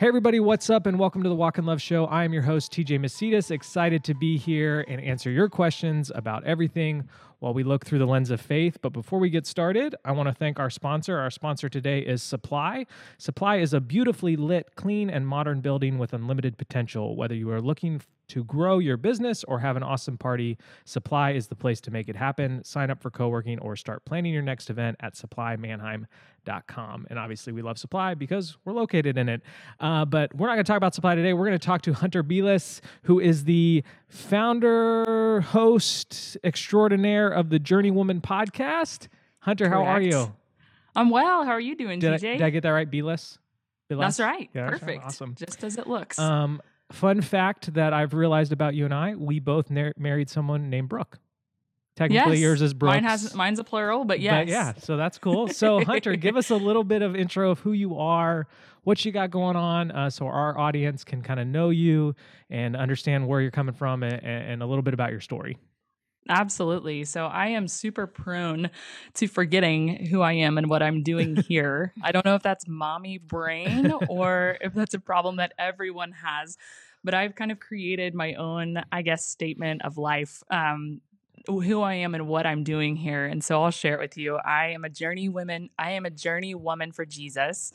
Hey, everybody, what's up, and welcome to the Walk in Love Show. I am your host, TJ Macedas, excited to be here and answer your questions about everything while we look through the lens of faith. But before we get started, I want to thank our sponsor. Our sponsor today is Supply. Supply is a beautifully lit, clean, and modern building with unlimited potential. Whether you are looking to grow your business or have an awesome party, Supply is the place to make it happen. Sign up for co working or start planning your next event at supplymanheim.com. And obviously, we love Supply because we're located in it. Uh, but we're not going to talk about Supply today. We're going to talk to Hunter Beless, who is the founder, host extraordinaire of the Journeywomen podcast. Hunter, Correct. how are you? I'm well. How are you doing, Did I, did I get that right? Beless? Beless? That's right. Yeah, that's. Perfect. Awesome. Just as it looks. Um, fun fact that I've realized about you and I: we both nar- married someone named Brooke. Technically, yes. yours is Brooks. Mine has mine's a plural, but yes. yeah, so that's cool. So, Hunter, give us a little bit of intro of who you are, what you got going on, uh, so our audience can kind of know you and understand where you're coming from, and, and a little bit about your story. Absolutely. So I am super prone to forgetting who I am and what I'm doing here. I don't know if that's mommy brain or if that's a problem that everyone has, but I've kind of created my own, I guess, statement of life. Um, who I am and what I'm doing here. And so I'll share it with you. I am a journey woman. I am a journey woman for Jesus.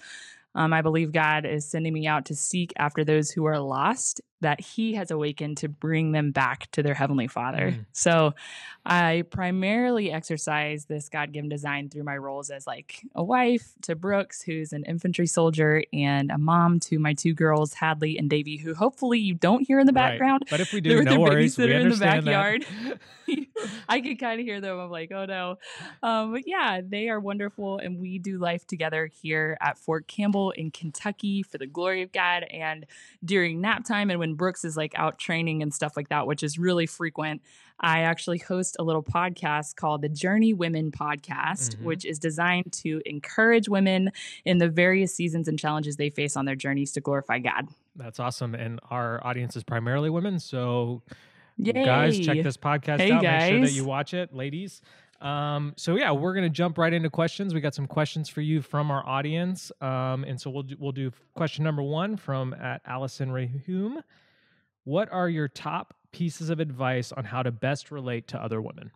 Um, I believe God is sending me out to seek after those who are lost that He has awakened to bring them back to their Heavenly Father. Mm. So I primarily exercise this God given design through my roles as like a wife to Brooks, who's an infantry soldier, and a mom to my two girls, Hadley and Davy, who hopefully you don't hear in the Right. background. But if we do, no worries. We in the backyard. I can kind of hear them. I'm like, oh no. Um, but yeah, they are wonderful. And we do life together here at Fort Campbell in Kentucky for the glory of God. And during nap time and when Brooks is like out training and stuff like that, which is really frequent, I actually host a little podcast called the Journey Women Podcast, Mhm. which is designed to encourage women in the various seasons and challenges they face on their journeys to glorify God. That's awesome. And our audience is primarily women. So, Yay. guys, check this podcast Hey, out. Make sure that you watch it, ladies. Um, so yeah, we're gonna jump right into questions. We got some questions for you from our audience, um, and so we'll do, we'll do question number one from at Allison Rahum. What are your top pieces of advice on how to best relate to other women?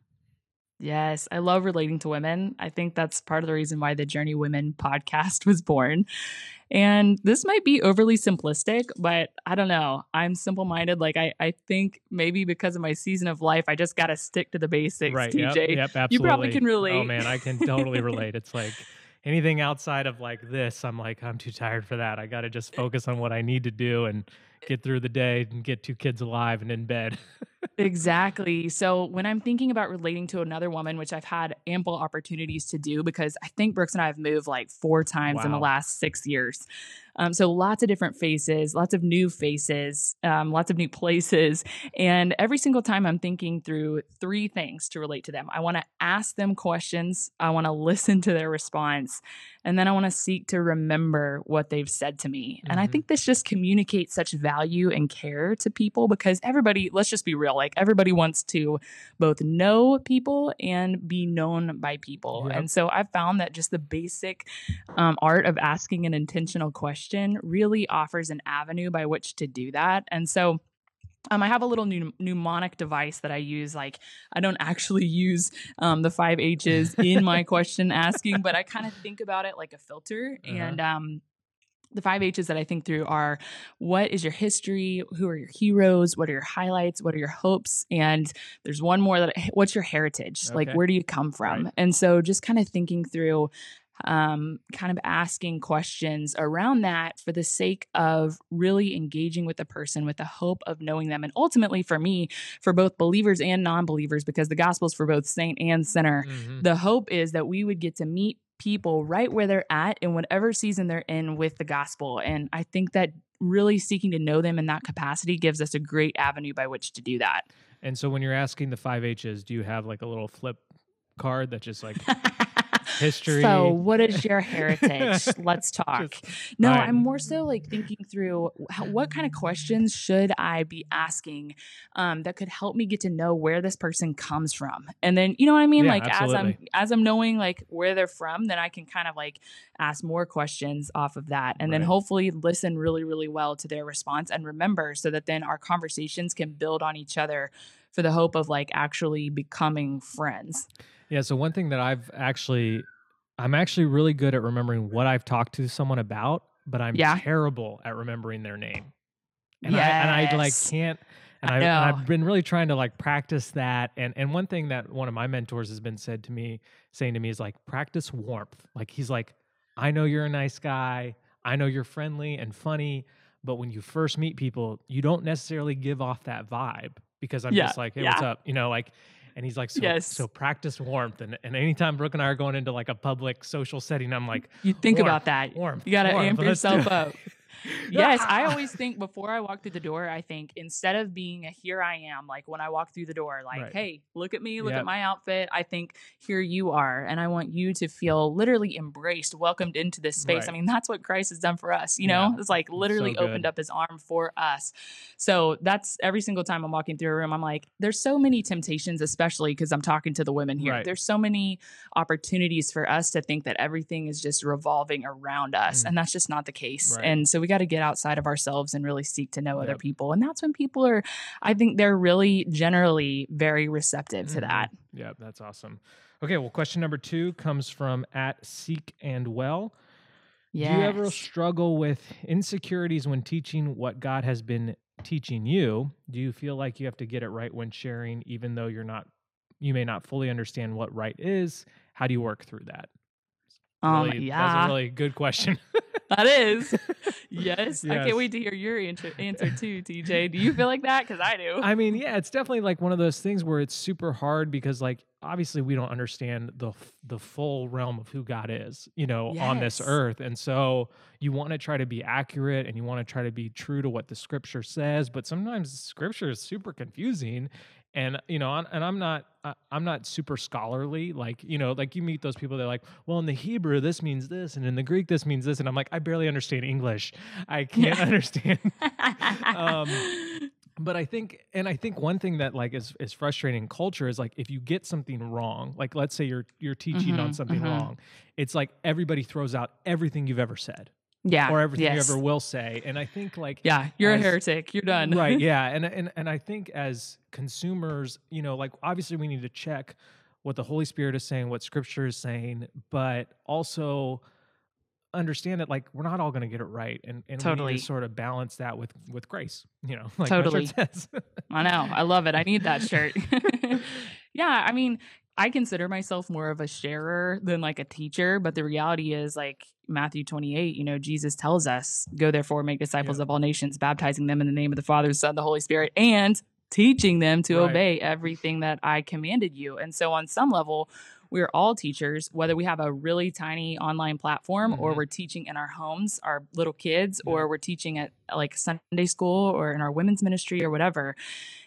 Yes, I love relating to women. I think that's part of the reason why the Journey Women podcast was born. And this might be overly simplistic, but I don't know. I'm simple minded. Like, I, I think maybe because of my season of life, I just got to stick to the basics, right. TJ. Yep, yep, absolutely. You probably can relate. Oh man, I can totally relate. It's like anything outside of like this, I'm like, I'm too tired for that. I got to just focus on what I need to do and get through the day and get two kids alive and in bed. Exactly. So when I'm thinking about relating to another woman, which I've had ample opportunities to do because I think Brooks and I have moved like four times in the last six years. Um, so lots of different faces, lots of new faces, um, lots of new places. And every single time I'm thinking through three things to relate to them. I want to ask them questions, I want to listen to their response, and then I want to seek to remember what they've said to me. And I Mhm. think this just communicates such value and care to people because everybody, let's just be real, like everybody wants to both know people and be known by people. Yep. And so I've found that just the basic um, art of asking an intentional question really offers an avenue by which to do that. And so um, I have a little mnem- mnemonic device that I use. Like, I don't actually use um, the five H's in my question asking, but I kind of think about it like a filter. Uh-huh. And um, the five H's that I think through are what is your history? Who are your heroes? What are your highlights? What are your hopes? And there's one more that what's your heritage? Like, where do you come from? Right. And so just kind of thinking through um, kind of asking questions around that for the sake of really engaging with the person with the hope of knowing them. And ultimately, for me, for both believers and non believers, because the gospel is for both saint and sinner, Mhm. the hope is that we would get to meet people right where they're at in whatever season they're in with the gospel. And I think that really seeking to know them in that capacity gives us a great avenue by which to do that. And so when you're asking the five H's, do you have like a little flip card that just like history. So, what is your heritage? Let's talk. Just- no, Alright. I'm more so like thinking through how, what kind of questions should I be asking um, that could help me get to know where this person comes from, and then you know what I mean. Yeah, like as I'm as I'm knowing like where they're from, then I can kind of like ask more questions off of that, and then hopefully listen really really well to their response and remember, so that then our conversations can build on each other for the hope of like actually becoming friends. Yeah. So one thing that I've actually, I'm actually really good at remembering what I've talked to someone about, but I'm Yeah. terrible at remembering their name. And I and I like can't. And, I I, I've been really trying to like practice that. And and one thing that one of my mentors has been said to me, saying to me, is like practice warmth. Like he's like, I know you're a nice guy. I know you're friendly and funny, but when you first meet people, you don't necessarily give off that vibe because I'm Yeah, just like, hey, what's up? You know, like. And he's like, so, Yes. so practice warmth. And, and anytime Brooke and I are going into like a public social setting, I'm like, You think Warmth, about that. warmth. You got to amp yourself up. Yes, I always think before I walk through the door, I think instead of being a here I am, like when I walk through the door, like, Right. hey, look at me, look Yep. at my outfit. I think here you are. And I want you to feel literally embraced, welcomed into this space. Right. I mean, that's what Christ has done for us. You Yeah. know, it's like literally good. opened up his arm for us. So that's every single time I'm walking through a room, I'm like, there's so many temptations, especially because I'm talking to the women here. Right. There's so many opportunities for us to think that everything is just revolving around us. Mm. And that's just not the case. And so we got to get outside of ourselves and really seek to know other people. And that's when people are, I think they're really generally very receptive to Mhm. that. Yeah, that's awesome. Okay, well, question number two comes from at Seek and Well. Yeah. Do you ever struggle with insecurities when teaching what God has been teaching you? Do you feel like you have to get it right when sharing, even though you're not, you may not fully understand what right is? How do you work through that? Um, Really- yeah, that's a really good question. that is. Yes. I can't wait to hear your answer, answer too, TJ. Do you feel like that? Because I do. I mean, yeah, it's definitely like one of those things where it's super hard because, like, obviously we don't understand the the full realm of who God is, you know, on this earth, and so you want to try to be accurate and you want to try to be true to what the Scripture says, but sometimes Scripture is super confusing, and you know, and I'm not I'm not super scholarly, like you know, like you meet those people, they're like, well, in the Hebrew this means this, and in the Greek this means this, and I'm like, I barely understand English, I can't understand. Um, but I think, and I think one thing that like is is frustrating in culture is like if you get something wrong, like let's say you're you're teaching on Mhm, something mhm. wrong, it's like everybody throws out everything you've ever said yeah. or everything yes. you ever will say, and I think like Yeah. You're as- a heretic. You're done. right, yeah, and and and I think as consumers, you know, like obviously we need to check what the Holy Spirit is saying, what Scripture is saying, but also understand that like we're not all going to get it right and, and we need Totally. to sort of balance that with with grace you know like Totally. my shirt says. I know. I love it. I need that shirt. yeah. I mean, I consider myself more of a sharer than like a teacher, but the reality is like Matthew 28, you know, Jesus tells us, go therefore make disciples Yeah. of all nations, baptizing them in the name of the Father, the Son, the Holy Spirit, and teaching them to Right. obey everything that I commanded you. And so on some level, we're all teachers, whether we have a really tiny online platform or Mhm. we're teaching in our homes, our little kids, Yeah. or we're teaching at like Sunday school or in our women's ministry or whatever.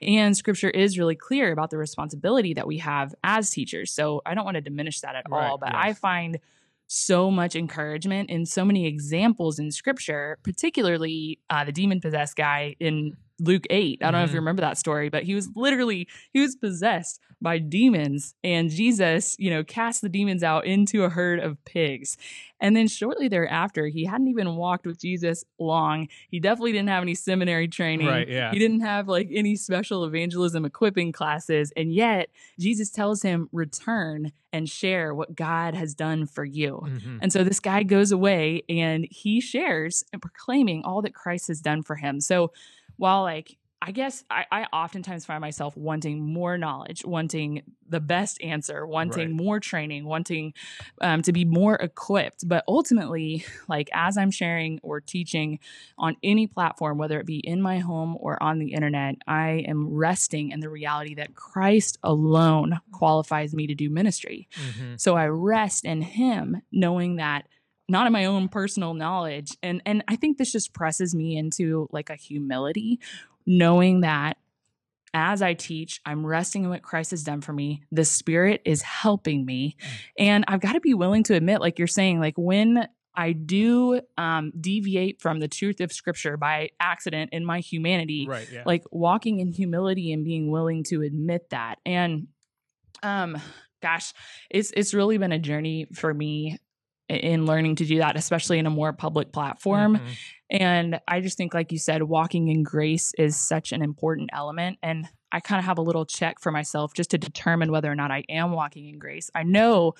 And scripture is really clear about the responsibility that we have as teachers. So I don't want to diminish that at Right, all, but I find so much encouragement in so many examples in scripture, particularly uh, the demon possessed guy in Luke 8. I don't know if you remember that story, but he was literally he was possessed by demons and Jesus, you know, cast the demons out into a herd of pigs. And then shortly thereafter, he hadn't even walked with Jesus long. He definitely didn't have any seminary training. Right, yeah. He didn't have like any special evangelism equipping classes. And yet, Jesus tells him, return and share what God has done for you. Mhm. And so this guy goes away and he shares and proclaiming all that Christ has done for him. So while like I guess I, I oftentimes find myself wanting more knowledge, wanting the best answer, wanting Right. more training, wanting um, to be more equipped. But ultimately, like as I'm sharing or teaching on any platform, whether it be in my home or on the internet, I am resting in the reality that Christ alone qualifies me to do ministry. Mhm. So I rest in him knowing that not in my own personal knowledge and and I think this just presses me into like a humility knowing that as I teach, I'm resting in what Christ has done for me. The Spirit is helping me. Mm. And I've got to be willing to admit, like you're saying, like when I do um, deviate from the truth of Scripture by accident in my humanity, right, yeah. like walking in humility and being willing to admit that. And um, gosh, it's it's really been a journey for me in learning to do that, especially in a more public platform. Mm-hmm. And I just think, like you said, walking in grace is such an important element. And I kind of have a little check for myself just to determine whether or not I am walking in grace. I know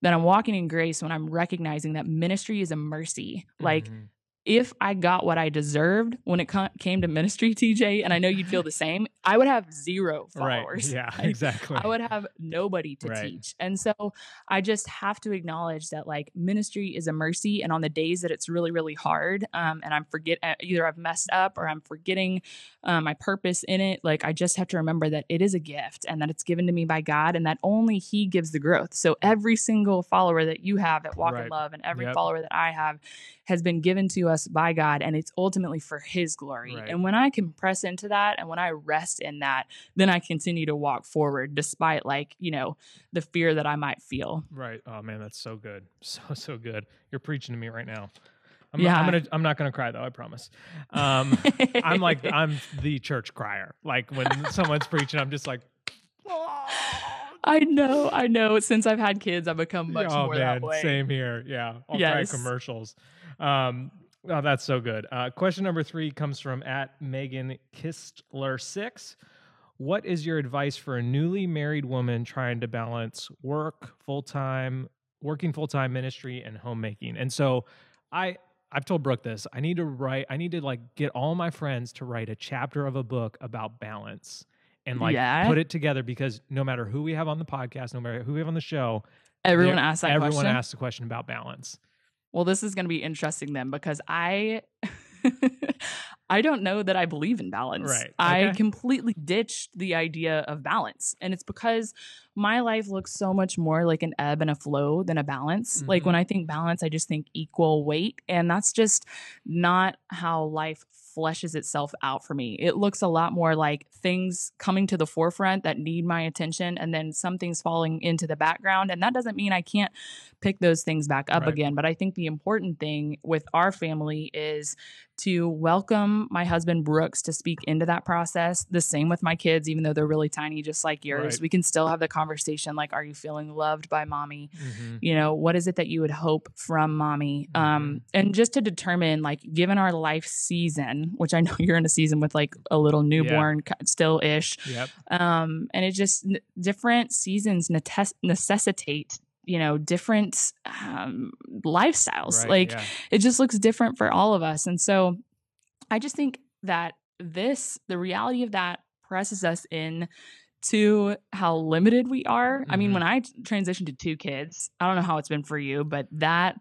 that I'm walking in grace when I'm recognizing that ministry is a mercy. Like mm-hmm if I got what I deserved when it came to ministry, TJ, and I know you'd feel the same, I would have zero followers. Right. Yeah, exactly. I would have nobody to right. teach. And so I just have to acknowledge that like ministry is a mercy. And on the days that it's really, really hard, um, and I'm forget uh, either I've messed up or I'm forgetting um, my purpose in it, like I just have to remember that it is a gift and that it's given to me by God and that only He gives the growth. So every single follower that you have at Walk right. in Love and every yep. follower that I have has been given to us by God and it's ultimately for his glory. Right. And when I can press into that and when I rest in that, then I continue to walk forward despite like, you know, the fear that I might feel. Right. Oh man, that's so good. So so good. You're preaching to me right now. I'm, yeah. not, I'm gonna I'm not gonna cry though, I promise. Um I'm like I'm the church crier. Like when someone's preaching, I'm just like I know, I know. Since I've had kids, I've become much oh, more man, that way. Same here. Yeah. I'll yes. commercials. Um, oh, that's so good. Uh, question number three comes from at Megan Kistler six. What is your advice for a newly married woman trying to balance work full time, working full time ministry, and homemaking? And so, I I've told Brooke this. I need to write. I need to like get all my friends to write a chapter of a book about balance and like yeah. put it together because no matter who we have on the podcast, no matter who we have on the show, everyone asks that everyone question. asks a question about balance. Well, this is going to be interesting then because I I don't know that I believe in balance. Right. Okay. I completely ditched the idea of balance. And it's because my life looks so much more like an ebb and a flow than a balance. Mm-hmm. Like when I think balance, I just think equal weight. And that's just not how life fleshes itself out for me. It looks a lot more like things coming to the forefront that need my attention and then some things falling into the background. And that doesn't mean I can't pick those things back up right. again. But I think the important thing with our family is to welcome my husband Brooks to speak into that process. The same with my kids, even though they're really tiny, just like yours. Right. We can still have the conversation like, are you feeling loved by mommy? Mm-hmm. You know, what is it that you would hope from mommy? Mm-hmm. Um, and just to determine, like, given our life season, which I know you're in a season with like a little newborn yeah. still ish. Yep. Um, and it just different seasons necessitate you know different um, lifestyles right, like yeah. it just looks different for all of us and so i just think that this the reality of that presses us in to how limited we are mm-hmm. i mean mm-hmm. when i transitioned to two kids i don't know how it's been for you but that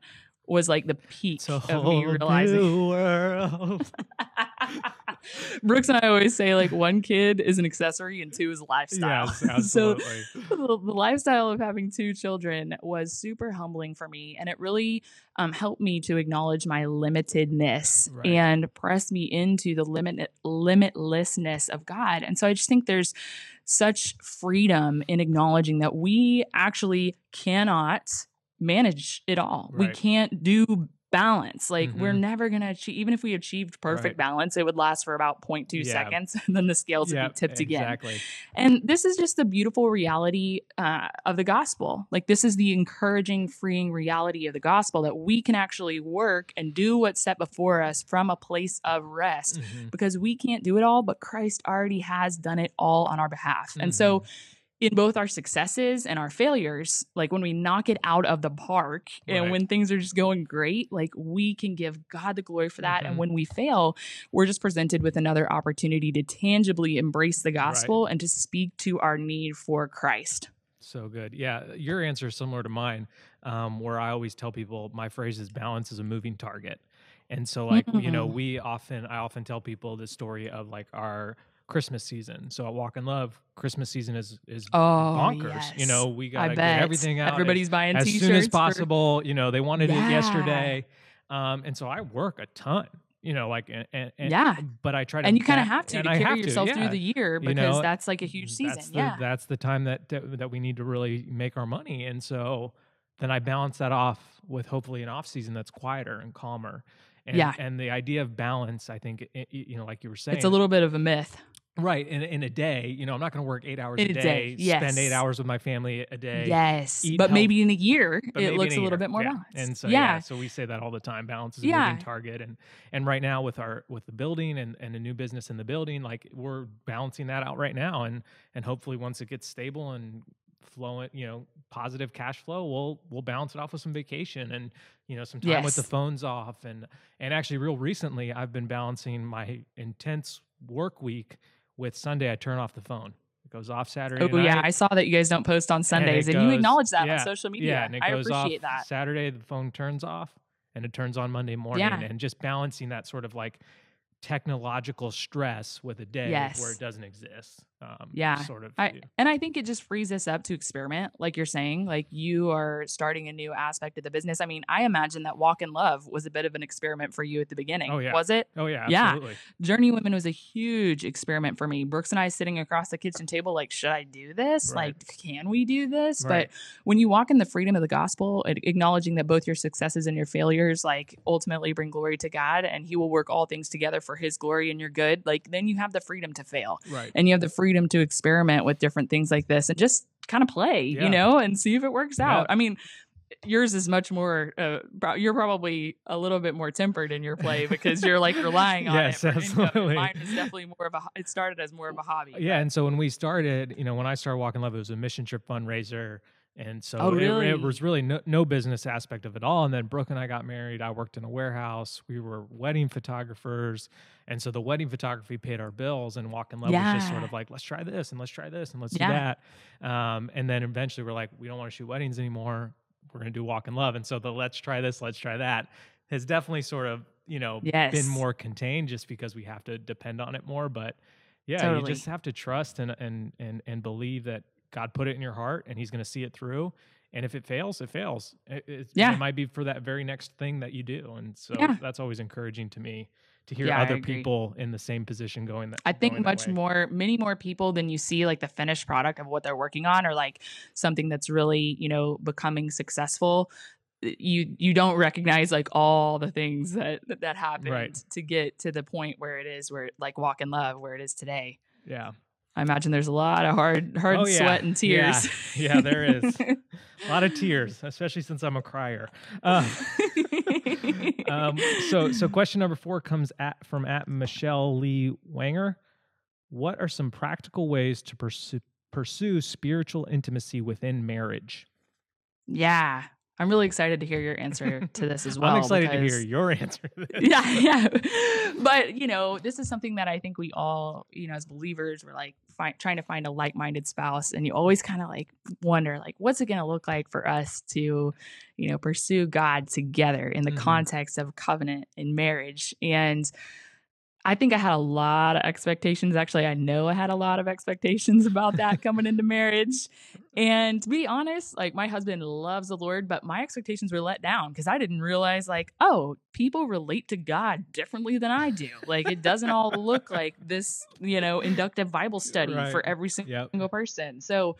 was like the peak of me realizing world. Brooks and I always say like one kid is an accessory and two is lifestyle. Yes, absolutely. so the, the, lifestyle of having two children was super humbling for me, and it really um, helped me to acknowledge my limitedness right. and press me into the limit limitlessness of God. And so I just think there's such freedom in acknowledging that we actually cannot manage it all. Right. We can't do balance. Like mm-hmm. we're never going to achieve, even if we achieved perfect right. balance, it would last for about 0.2 yeah. seconds and then the scales yep, would be tipped exactly. again. And this is just the beautiful reality uh, of the gospel. Like this is the encouraging, freeing reality of the gospel that we can actually work and do what's set before us from a place of rest mm-hmm. because we can't do it all, but Christ already has done it all on our behalf. Mm-hmm. And so mm-hmm in both our successes and our failures, like when we knock it out of the park and when things are just going great, like we can give God the glory for that. Mm-hmm. And when we fail, we're just presented with another opportunity to tangibly embrace the gospel right. and to speak to our need for Christ. So good. Yeah. Your answer is similar to mine, um, where I always tell people my phrase is balance is a moving target. And so, like, mm-hmm. you know, we often, I often tell people the story of like our, Christmas season. So at Walk in Love, Christmas season is is oh, bonkers. Yes. You know, we got to get everything out. Everybody's buying as soon as possible. For... You know, they wanted yeah. it yesterday, um, and so I work a ton. you know, like, and, and, Yeah. but I try to, and you kind of have to to I carry have to, yourself through the year You because know, that's like a huge season. That's the, yeah. that's the time that, that that we need to really make our money, and so then I balance that off with hopefully an off season that's quieter and calmer. And, Yeah. and the idea of balance, I think, you know, like you were saying, it's a little bit of a myth. Right in in a day. You know, I'm not going to work eight hours In a a day, day, spend eight hours with my family a day. Yes. But health- maybe in a year, but it looks in a little bit more yeah. balanced. And so yeah. yeah. so we say that all the time. Balance is a Yeah. moving target, and and right now with our with the building and and a new business in the building, like we're balancing that out right now, and and hopefully once it gets stable and flowing, you know, positive cash flow, we'll we'll balance it off with some vacation and you know some time with the phones off, and and actually real recently I've been balancing my intense work week with Sunday. I turn off the phone. It goes off Saturday. Oh yeah. I saw that you guys don't post on Sundays, and, goes- you acknowledge that yeah, on social media. Yeah, and it I goes appreciate off that. Saturday, the phone turns off, and it turns on Monday morning, Yeah. and just balancing that sort of like technological stress with a day where it doesn't exist. Um, Yeah, sort of. I, and I think it just frees us up to experiment, like you're saying. Like you are starting a new aspect of the business. I mean, I imagine that Walk in Love was a bit of an experiment for you at the beginning. Oh, yeah. Was it? oh yeah, yeah. absolutely. Journey Women was a huge experiment for me. Brooks and I sitting across the kitchen table, like, should I do this? Right. Like, can we do this? Right. But when you walk in the freedom of the gospel, acknowledging that both your successes and your failures, like, ultimately bring glory to God, and He will work all things together for His glory and your good, like, then you have the freedom to fail Right. and you have the freedom to experiment with different things like this and just kind of play, Yeah. you know, and see if it works Yeah. out. I mean, yours is much more uh, pro- you're probably a little bit more tempered in your play because you're like relying on Yes, it absolutely. Mine is definitely more of a it started as more of a hobby. Yeah, and so when we started, you know, when I started Walk in Love, it was a mission trip fundraiser. And so Oh, it- it, was really no, no business aspect of it all. And then Brooke and I got married. I worked in a warehouse. We were wedding photographers. And so the wedding photography paid our bills, and Walk in Love was just sort of like, let's try this and let's try this and let's Yeah. do that. Um, and then eventually we're like, we don't want to shoot weddings anymore. We're going to do Walk in Love. And so the let's try this, let's try that has definitely sort of, you know, Yes. been more contained just because we have to depend on it more. But yeah, Totally. you just have to trust and and and and believe that God put it in your heart and He's going to see it through. And if it fails, it fails. It, Yeah. it might be for that very next thing that you do. And so Yeah. that's always encouraging to me to hear Yeah, other people in the same position going that. I think that much more, many more people than you see like the finished product of what they're working on, or like something that's really you know becoming successful. You you don't recognize like all the things that that, that happened to get to the point where it is, where like walk in love, where it is today. Yeah. I imagine there's a lot of hard hard Oh, yeah. sweat and Yeah. tears. Yeah, there is. A lot of tears, especially since I'm a crier. Uh, um, so, so question number four comes at from at Michelle Lee Wanger. What are some practical ways to pursue pursue spiritual intimacy within marriage? yeah, I'm really excited to hear your answer to this as well. I'm excited to hear your answer. Yeah, yeah. But you know, this is something that I think we all, you know, as believers, we're like fi- trying to find a like-minded spouse, and you always kind of like wonder, like, what's it going to look like for us to, you know, pursue God together in the Mhm. context of covenant and marriage, and. I think I had a lot of expectations. Actually, I know I had a lot of expectations about that coming into marriage. And to be honest, like my husband loves the Lord, but my expectations were let down because I didn't realize, like, oh, people relate to God differently than I do. Like, it doesn't all look like this, you know, inductive Bible study Right. for every single Yep. single person. So,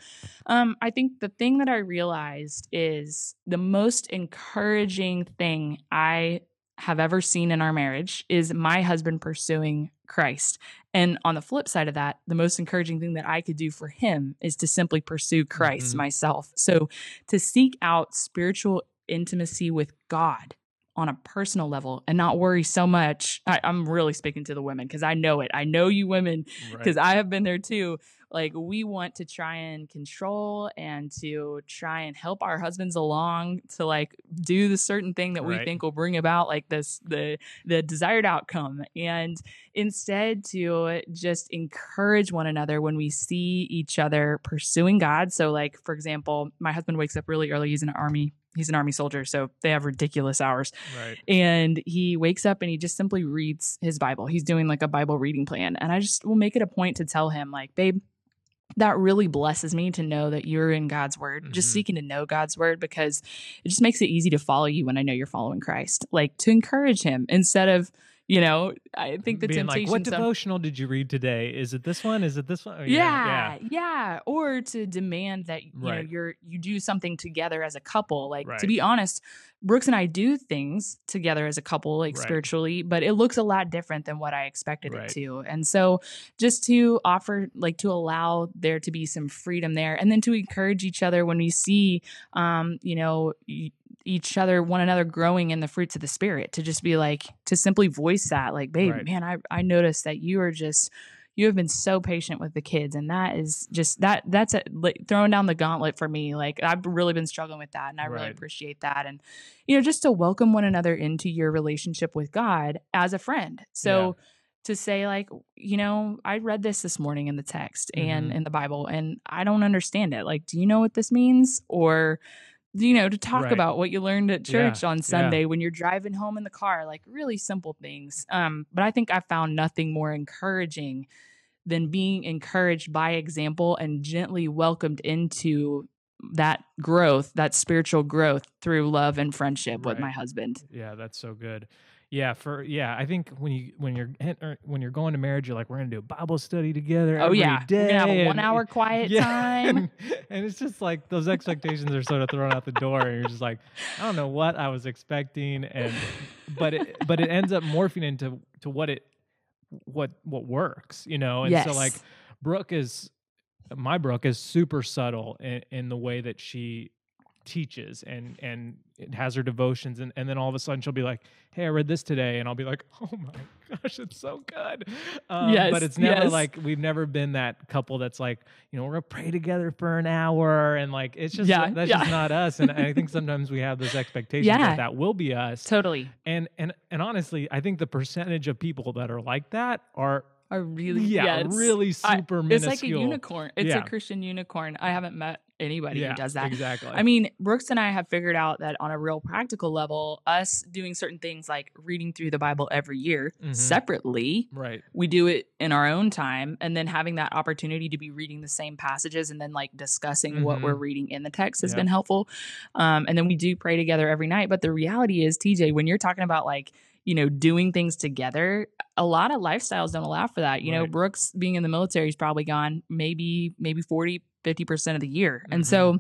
um, I think the thing that I realized is the most encouraging thing I have ever seen in our marriage is my husband pursuing Christ. And on the flip side of that, the most encouraging thing that I could do for him is to simply pursue Christ Mhm. myself. So to seek out spiritual intimacy with God on a personal level and not worry so much. I, I'm really speaking to the women because I know it. I know you women because I have been there too. Like we want to try and control and to try and help our husbands along to like do the certain thing that we think will bring about like this the the desired outcome and instead to just encourage one another when we see each other pursuing God. So like for example, my husband wakes up really early. He's an army. He's an army soldier, so they have ridiculous hours right. and he wakes up and he just simply reads his Bible. He's doing like a Bible reading plan. And I just will make it a point to tell him, like, babe, that really blesses me to know that you're in God's word, just Mhm. seeking to know God's word because it just makes it easy to follow you when I know you're following Christ. Like to encourage him instead of, you know, I think the Being temptation. like, what devotional did you read today? Is it this one? Is it this one? Oh, yeah, yeah, Or to demand that you know you're you do something together as a couple. Like Right. to be honest, Brooks and I do things together as a couple, like Right. spiritually, but it looks a lot different than what I expected Right. it to. And so just to offer like to allow there to be some freedom there and then to encourage each other when we see um, you know, e- each other one another growing in the fruits of the spirit to just be like to simply voice that like babe Right. man i i noticed that you are just you have been so patient with the kids. And that is just that that's a, like throwing down the gauntlet for me like i've really been struggling with that and i really appreciate that. And you know just to welcome one another into your relationship with god as a friend. So to say like you know i read this this morning in the text and Mhm. in the bible and i don't understand it. Like do you know what this means? Or you know to talk Right. about what you learned at Yeah, church on yeah. sunday when you're driving home in the car like really simple things um but i think i found nothing more encouraging than being encouraged by example and gently welcomed into that growth that spiritual growth through love and friendship with my husband Yeah, that's so good. Yeah, for yeah, I think when you when you're er, when you're going to marriage, you're like, we're gonna do a Bible study together. oh every yeah we're gonna have a one hour quiet yeah, time And, and it's just like those expectations are sort of thrown out the door, and you're just like, I don't know what I was expecting, and but it but it ends up morphing into to what it what what works, you know. And so like Brooke is my Brooke is super subtle in, in the way that she teaches and and it has her devotions and, and then all of a sudden she'll be like hey i read this today and i'll be like oh my gosh it's so good um, Yes, but it's never yes. like we've never been that couple that's like you know we're gonna pray together for an hour and like it's just Yeah, that's yeah. just not us and i think sometimes we have this expectation Yeah. that that will be us totally and and and honestly i think the percentage of people that are like that are are really yeah yes. really I- super it's minuscule like a unicorn it's Yeah. a christian unicorn i haven't met anybody yeah who does that exactly I mean, Brooks and I have figured out that on a real practical level, us doing certain things like reading through the Bible every year Mhm. separately, right we do it in our own time, and then having that opportunity to be reading the same passages and then like discussing what Mhm. we're reading in the text has Yep. been helpful. Um, and then we do pray together every night. But the reality is, TJ, when you're talking about like, you know, doing things together, a lot of lifestyles don't allow for that. You know, Brooks being in the military is probably gone maybe, maybe 40, 50% of the year. And Mhm. so,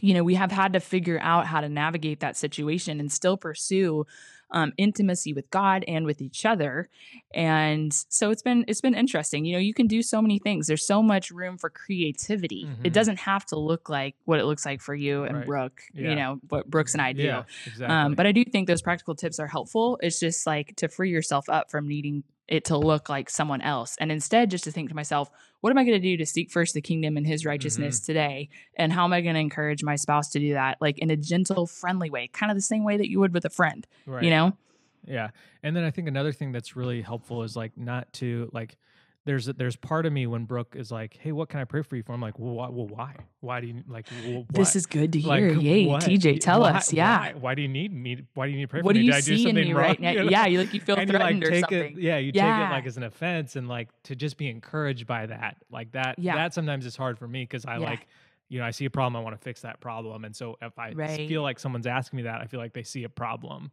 you know, we have had to figure out how to navigate that situation and still pursue um, intimacy with God and with each other. And so it's been it's been interesting. You know, you can do so many things. There's so much room for creativity. Mhm. It doesn't have to look like what it looks like for you and Right. Brooke. Yeah. You know what Brooks and I do. yeah exactly Um, but I do think those practical tips are helpful. It's just like to free yourself up from needing it to look like someone else, and instead just to think to myself, what am I going to do to seek first the kingdom and His righteousness Mm-hmm. today, and how am I going to encourage my spouse to do that, like in a gentle, friendly way, kind of the same way that you would with a friend. right You know? Yeah. And then I think another thing that's really helpful is like not to like there's there's part of me when Brooke is like, "Hey, what can I pray for you for?" I'm like, "Well, why? Well, why? Why do you like? Well, This is good to hear. Like, Yay, what? TJ, tell why- us. Yeah. Why, why do you need me? Why do you need to pray What for do me? you Did I do something me wrong? right now? You know? Yeah, you like you feel and you like threatened or something. it, yeah, you Yeah. take it like as an offense, and like to just be encouraged by that, like that. Yeah. That sometimes is hard for me because I Yeah. like, you know, I see a problem, I want to fix that problem, and so if I Right. feel like someone's asking me that, I feel like they see a problem.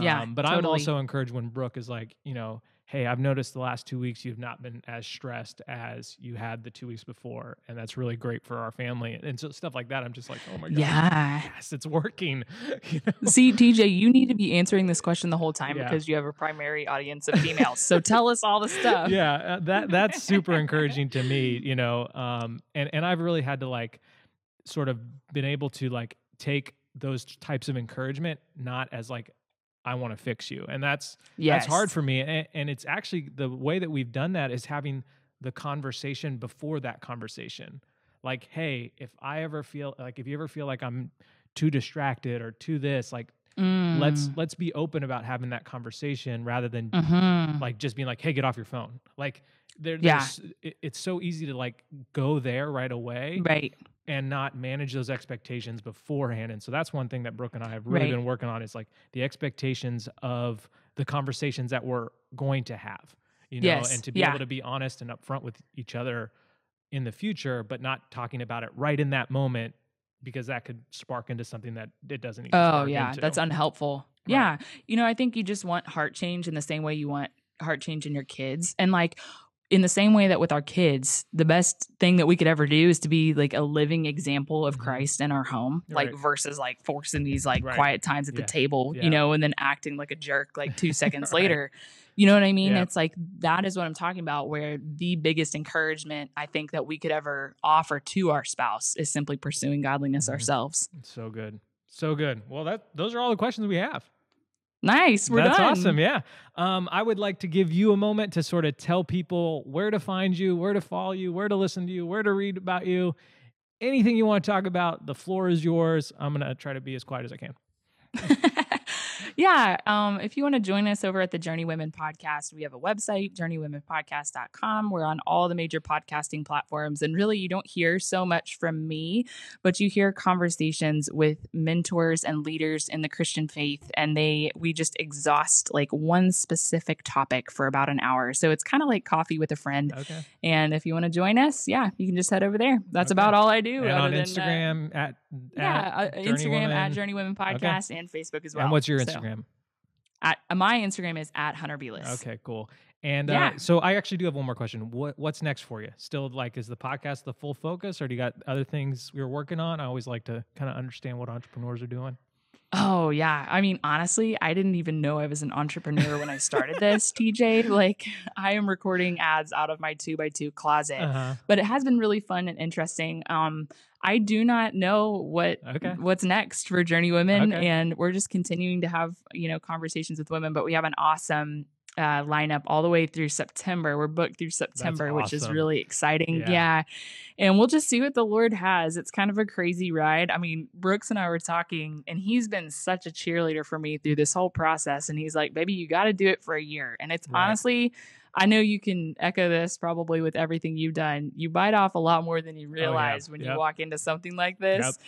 Yeah, Um, but I'm also encouraged when Brooke is like, you know, hey, I've noticed the last two weeks you've not been as stressed as you had the two weeks before, and that's really great for our family, and so stuff like that. I'm just like, oh my god, Yeah. yes, it's working. you know? See, TJ, you need to be answering this question the whole time Yeah. because you have a primary audience of females. so tell us all the stuff. yeah uh, that that's super encouraging to me you know um and and i've really had to like sort of been able to like take those types of encouragement not as like i want to fix you and that's Yes. that's hard for me and, and it's actually the way that we've done that is having the conversation before that conversation like hey if i ever feel like if you ever feel like i'm too distracted or too this like let's let's be open about having that conversation rather than Mhm. like just being like, "Hey, get off your phone." Like, there, Yeah. there's, it, it's so easy to like go there right away right. And not manage those expectations beforehand. And so that's one thing that Brooke and I have really Right. been working on is like the expectations of the conversations that we're going to have, you know, Yes, and to be yeah. able to be honest and upfront with each other in the future, but not talking about it right in that moment because that could spark into something that it doesn't. Oh yeah, into. that's unhelpful. Yeah. You know, I think you just want heart change in the same way you want heart change in your kids. And like in the same way that with our kids, the best thing that we could ever do is to be like a living example of Mhm. Christ in our home, like Right. versus like forcing these like Right. quiet times at Yeah. the table, Yeah. you know, and then acting like a jerk like two seconds Right. later. You know what I mean? Yeah. It's like that is what I'm talking about, where the biggest encouragement I think that we could ever offer to our spouse is simply pursuing godliness Mhm. ourselves. So good. So good. Well, that those are all the questions we have. Nice. We're That's done. awesome. Yeah. Um, I would like to give you a moment to sort of tell people where to find you, where to follow you, where to listen to you, where to read about you. Anything you want to talk about, the floor is yours. I'm going to try to be as quiet as I can. yeah. Um, if you want to join us over at the Journey Women podcast, we have a website, journeywomenpodcast.com. We're on all the major podcasting platforms. And really, you don't hear so much from me, but you hear conversations with mentors and leaders in the Christian faith. And they, we just exhaust like one specific topic for about an hour. So it's kind of like coffee with a friend. Okay. And if you want to join us, yeah, you can just head over there. That's Okay. about all I do. And on than, uh, Instagram at, yeah, uh, at Journey Instagram at Journey Women Podcast and Facebook as well. And what's your Instagram? at, uh, my Instagram is at Hunter Beless. Okay, cool. And uh, so I actually do have one more question. What what's next for you? Still like is the podcast the full focus or do you got other things you're working on? I always like to kind of understand what entrepreneurs are doing. Oh yeah. I mean, honestly, I didn't even know I was an entrepreneur when I started this, TJ. Like I am recording ads out of my two by two closet. Uh-huh. But it has been really fun and interesting. Um, I do not know what Okay. what's next for Journey Women, Okay. and we're just continuing to have you know conversations with women. But we have an awesome uh, lineup all the way through September. We're booked through September, which is really exciting. Yeah. Yeah. and we'll just see what the Lord has. It's kind of a crazy ride. I mean, Brooks and I were talking, and he's been such a cheerleader for me through this whole process. And he's like, "Baby, you got to do it for a year." And it's Right. honestly. I know you can echo this probably with everything you've done. You bite off a lot more than you realize when Oh, Yep. you walk into something like this.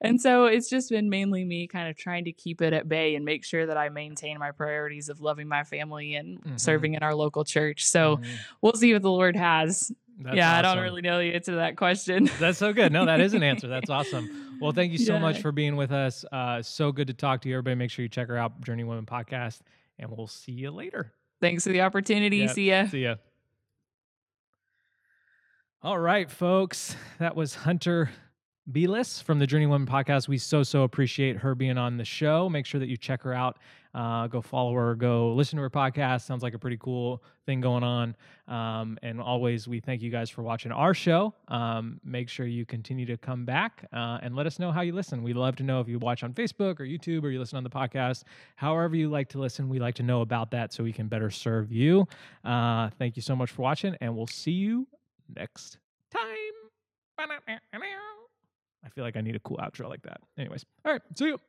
And so it's just been mainly me kind of trying to keep it at bay and make sure that I maintain my priorities of loving my family and Mhm. serving in our local church. So Mhm. we'll see what the Lord has. That's yeah, I don't really know the answer to that question. That's so good. No, that is an answer. That's awesome. Well, thank you so much for being with us. Uh, so good to talk to you. Everybody, make sure you check her out, Journey Women Podcast, and we'll see you later. Thanks for the opportunity. Yep. See ya. See ya. All right, folks. That was Hunter Beless from the Journey Women podcast. We so, so appreciate her being on the show. Make sure that you check her out. Uh, go follow her, go listen to her podcast. Sounds like a pretty cool thing going on. Um, and always, we thank you guys for watching our show. Um, make sure you continue to come back uh, and let us know how you listen. We'd love to know if you watch on Facebook or YouTube or you listen on the podcast. However, you like to listen, we like to know about that so we can better serve you. Uh, thank you so much for watching, and we'll see you next time. I feel like I need a cool outro like that. Anyways, all right, see you.